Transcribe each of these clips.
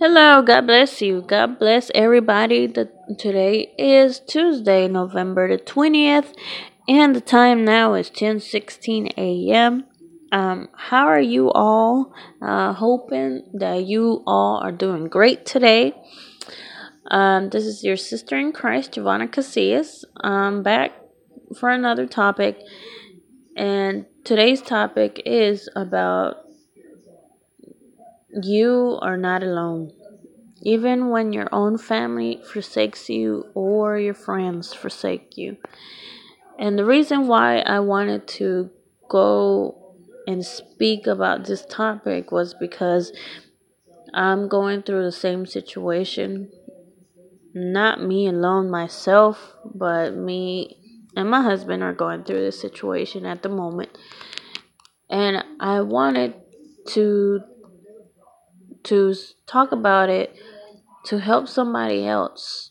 Hello, God bless you. God bless everybody. The, today is Tuesday, November the 20th, and the time now is 10:16 a.m. Um, how are you all? Uh, hoping that you all are doing great today. Um, this is your sister in Christ, Giovanna Casillas. I'm back for another topic, and today's topic is about you are not alone. Even when your own family forsakes you or your friends forsake you. And the reason why I wanted to go and speak about this topic was because I'm going through the same situation. Not me alone myself, but me and my husband are going through this situation at the moment. And I wanted to to talk about it to help somebody else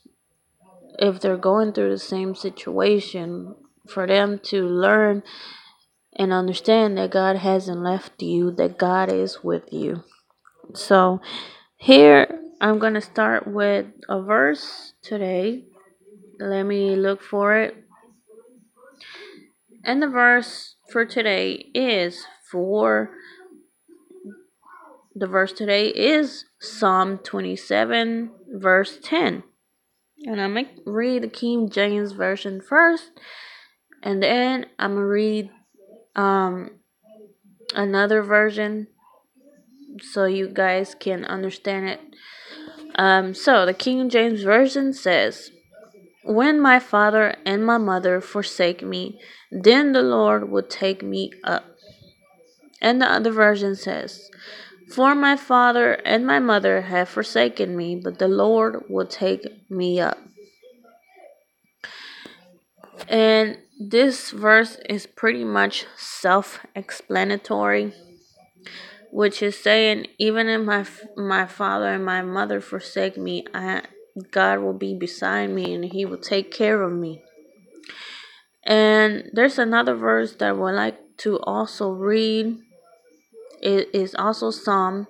if they're going through the same situation for them to learn and understand that God hasn't left you, that God is with you. So, here I'm going to start with a verse today. Let me look for it. And the verse for today is for the verse today is Psalm 27, verse 10. And I'm going to read the King James Version first, and then I'm going to read um, another version so you guys can understand it. Um, so, the King James Version says, When my father and my mother forsake me, then the Lord will take me up. And the other version says, For my father and my mother have forsaken me, but the Lord will take me up. And this verse is pretty much self explanatory, which is saying, even if my, my father and my mother forsake me, I, God will be beside me and He will take care of me. And there's another verse that I would like to also read. It is also Psalm.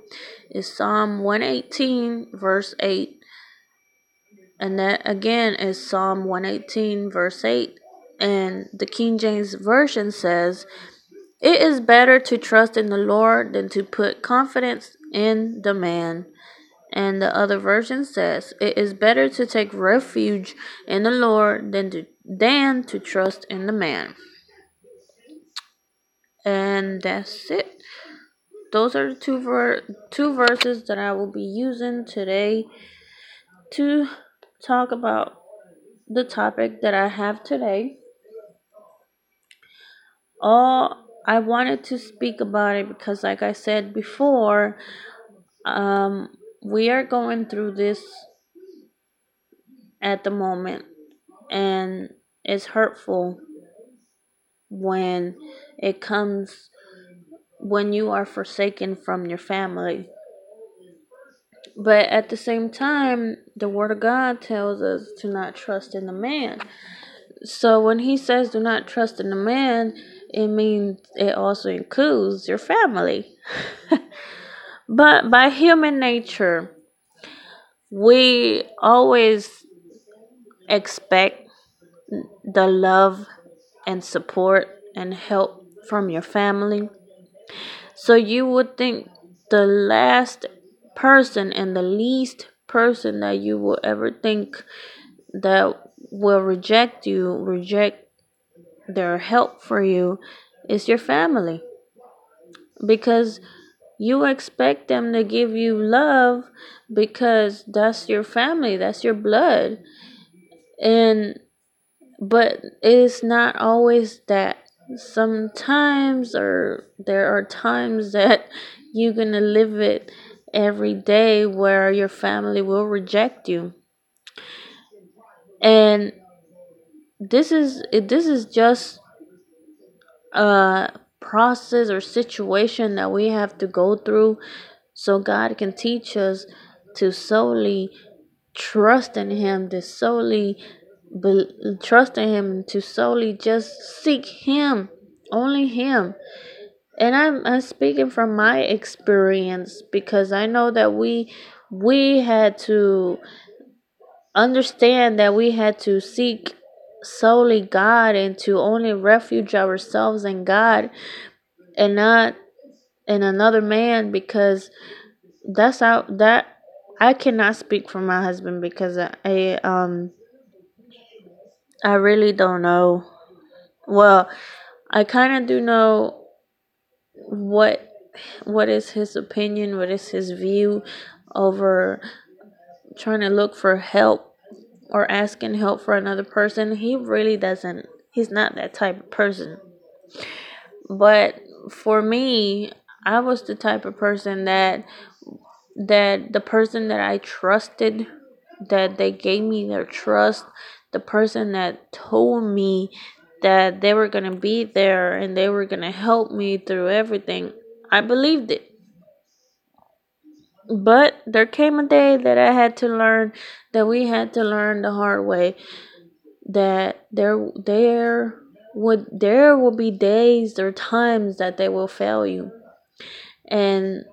It's Psalm 118, verse 8. And that again is Psalm 118, verse 8 and the King James Version says, It is better to trust in the Lord than to put confidence in the man. And the other version says, It is better to take refuge in the Lord than to, than to trust in the man. And that's it. Those are two, ver- two verses that I will be using today to talk about the topic that I have today. All I wanted to speak about it because, like I said before, um, we are going through this at the moment, and it's hurtful when it comes when you are forsaken from your family. But at the same time, the Word of God tells us to not trust in the man. So when He says do not trust in the man, it means it also includes your family. but by human nature, we always expect the love and support and help from your family. So you would think the last person and the least person that you will ever think that will reject you, reject their help for you is your family. Because you expect them to give you love because that's your family, that's your blood. And but it's not always that. Sometimes or there are times that you're to live it every day where your family will reject you. And this is this is just a process or situation that we have to go through so God can teach us to solely trust in him to solely be, trust in him to solely just seek him only him. And I'm I'm speaking from my experience because I know that we we had to understand that we had to seek solely God and to only refuge ourselves in God and not in another man because that's how that I cannot speak for my husband because I um I really don't know. Well, I kind of do know what what is his opinion, what is his view over trying to look for help or asking help for another person. He really doesn't. He's not that type of person. But for me, I was the type of person that that the person that I trusted that they gave me their trust, the person that told me that they were going to be there and they were going to help me through everything. I believed it. But there came a day that I had to learn that we had to learn the hard way that there there would there will be days or times that they will fail you. And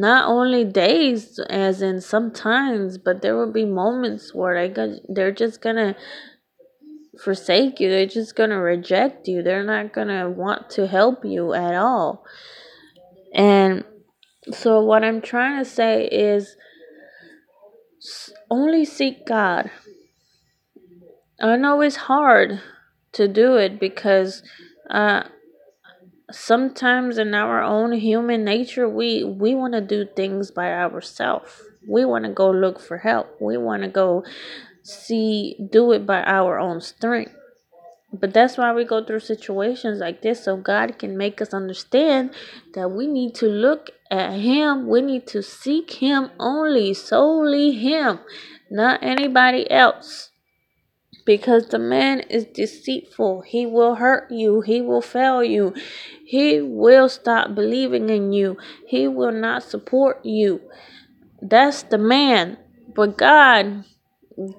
not only days as in sometimes but there will be moments where got, they're just gonna forsake you they're just gonna reject you they're not gonna want to help you at all. And so what i'm trying to say is only seek god. I know it's hard to do it because uh sometimes in our own human nature we we want to do things by ourselves we want to go look for help. We want to go see do it by our own strength. But that's why we go through situations like this so god can make us understand that we need to look at him. We need to seek him only solely him not anybody else because the man is deceitful. He will hurt you. He will fail you. He will stop believing in you. He will not support you. That's the man. But God,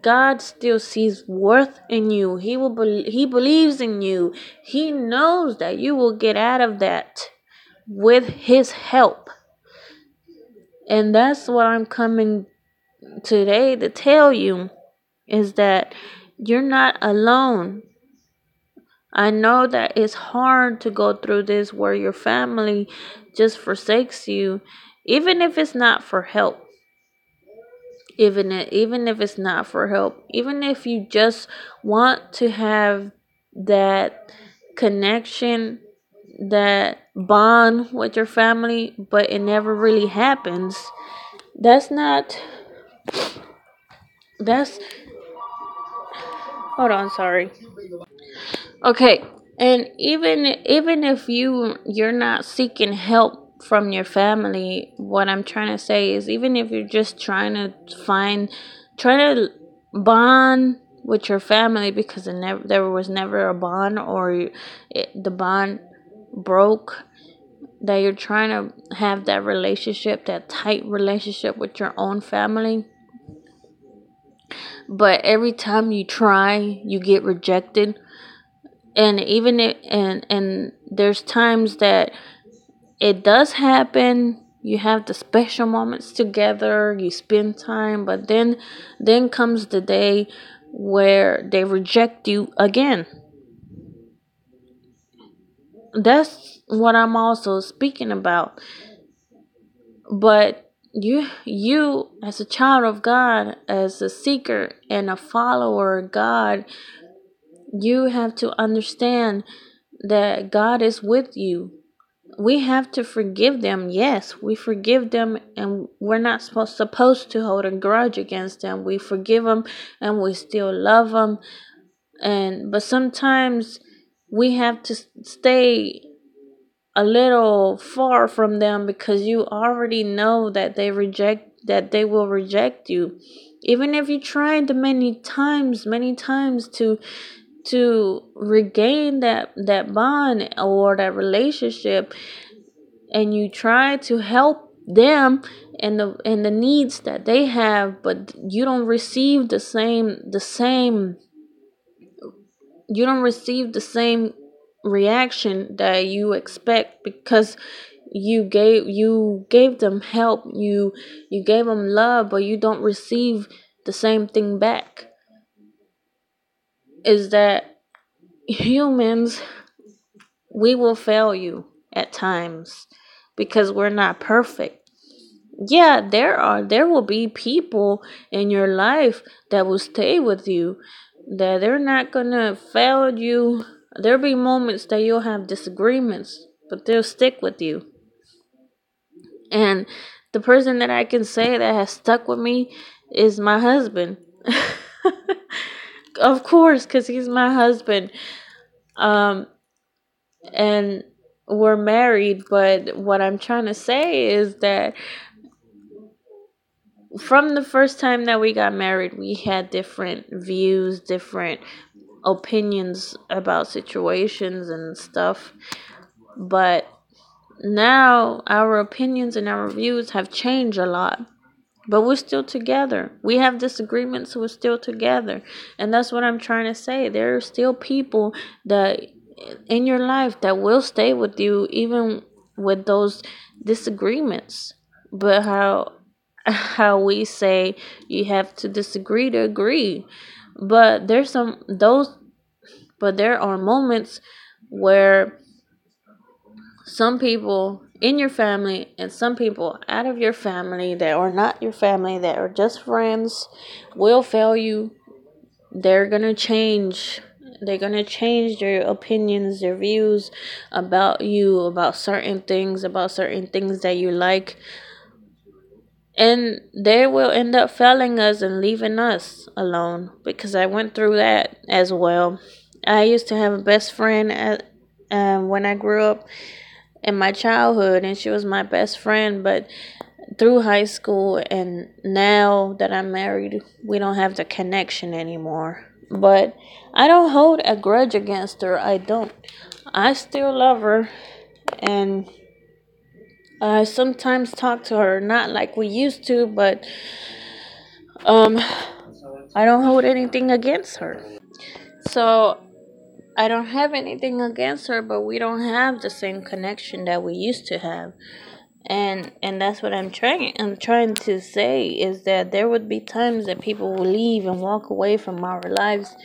God still sees worth in you. He will be- he believes in you. He knows that you will get out of that with his help. And that's what I'm coming today to tell you is that you're not alone. I know that it's hard to go through this where your family just forsakes you, even if it's not for help. Even if, even if it's not for help, even if you just want to have that connection, that bond with your family, but it never really happens. That's not. That's hold on sorry. Okay and even even if you you're not seeking help from your family what i'm trying to say is even if you're just trying to find trying to bond with your family because never, there was never a bond or it, the bond broke that you're trying to have that relationship that tight relationship with your own family but every time you try you get rejected. And even it and and there's times that it does happen. You have the special moments together you spend time but then then comes the day where they reject you again. That's what i'm also speaking about. But you you as a child of God, as a seeker and a follower God, you have to understand that God is with you. We have to forgive them. Yes, we forgive them and we're not supposed supposed to hold a grudge against them. We forgive them and we still love them. And but sometimes we have to stay a little far from them because you already know that they reject that they will reject you. Even if you tried many times many times to to regain that that bond or that relationship and you try to help them and the and the needs that they have but you don't receive the same the same you don't receive the same reaction that you expect because you gave you gave them help you you gave them love but you don't receive the same thing back. Is that humans we will fail you at times because we're not perfect. Yeah there are there will be people in your life that will stay with you that they're not gonna fail you there'll be moments that you'll have disagreements but they'll stick with you and the person that I can say that has stuck with me is my husband. of course, because he's my husband. Um, and we're married, but what I'm trying to say is that from the first time that we got married, we had different views, different opinions about situations and stuff. But now our opinions and our views have changed a lot. But we're still together. We have disagreements we're still together. And that's what i'm trying to say. There are still people that in your life that will stay with you even with those disagreements. But how how we say you have to disagree to agree but there's some those but there are moments where some people in your family and some people out of your family that are not your family that are just friends will fail you. They're gonna change. They're gonna change their opinions their views about you about certain things about certain things that you like and they will end up failing us and leaving us alone because i went through that as well. I used to have a best friend at um, when i grew up in my childhood and she was my best friend but through high school and now that I'm married we don't have the connection anymore. But I don't hold a grudge against her. I don't. I still love her and I sometimes talk to her not like we used to but um I don't hold anything against her so I don't have anything against her, but we don't have the same connection that we used to have. And and that's what I'm trying I'm trying to say is that there would be times that people will leave and walk away from our lives,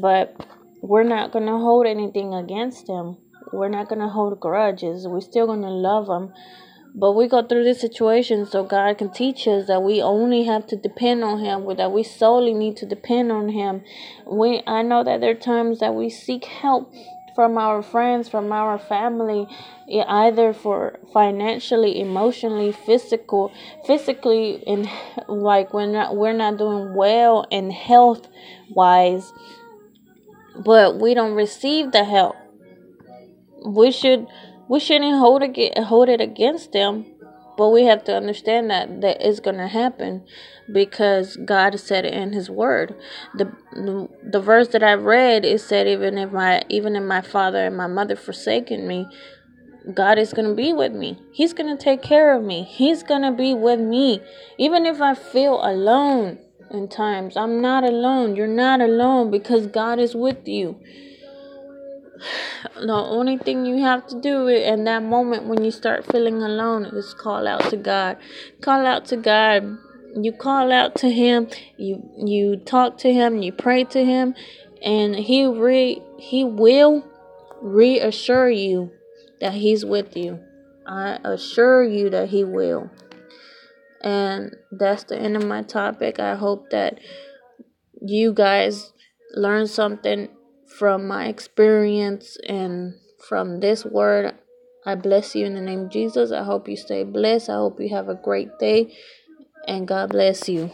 but we're not going to hold anything against them. We're not going to hold grudges. We're still going to love them but we go through this situation so God can teach us that we only have to depend on Him, that we solely need to depend on Him. We I know that there are times that we seek help from our friends, from our family, either for financially, emotionally, physical, physically, and like we're not we're not doing well in health wise, but we don't receive the help. We should we shouldn't hold it hold it against them but we have to understand that that is going to happen because God said it in his word the, the the verse that I read it said even if my even if my father and my mother forsaken me God is going to be with me. He's going to take care of me. He's going to be with me. Even if I feel alone in times, I'm not alone. You're not alone because God is with you the only thing you have to do in that moment when you start feeling alone is call out to God. Call out to God. You call out to Him. You you talk to Him. You pray to Him, and He re He will reassure you that He's with you. I assure you that He will. And that's the end of my topic. I hope that you guys learn something from my experience and from this word. I bless you in the name of Jesus. I hope you stay blessed. I hope you have a great day and God bless you.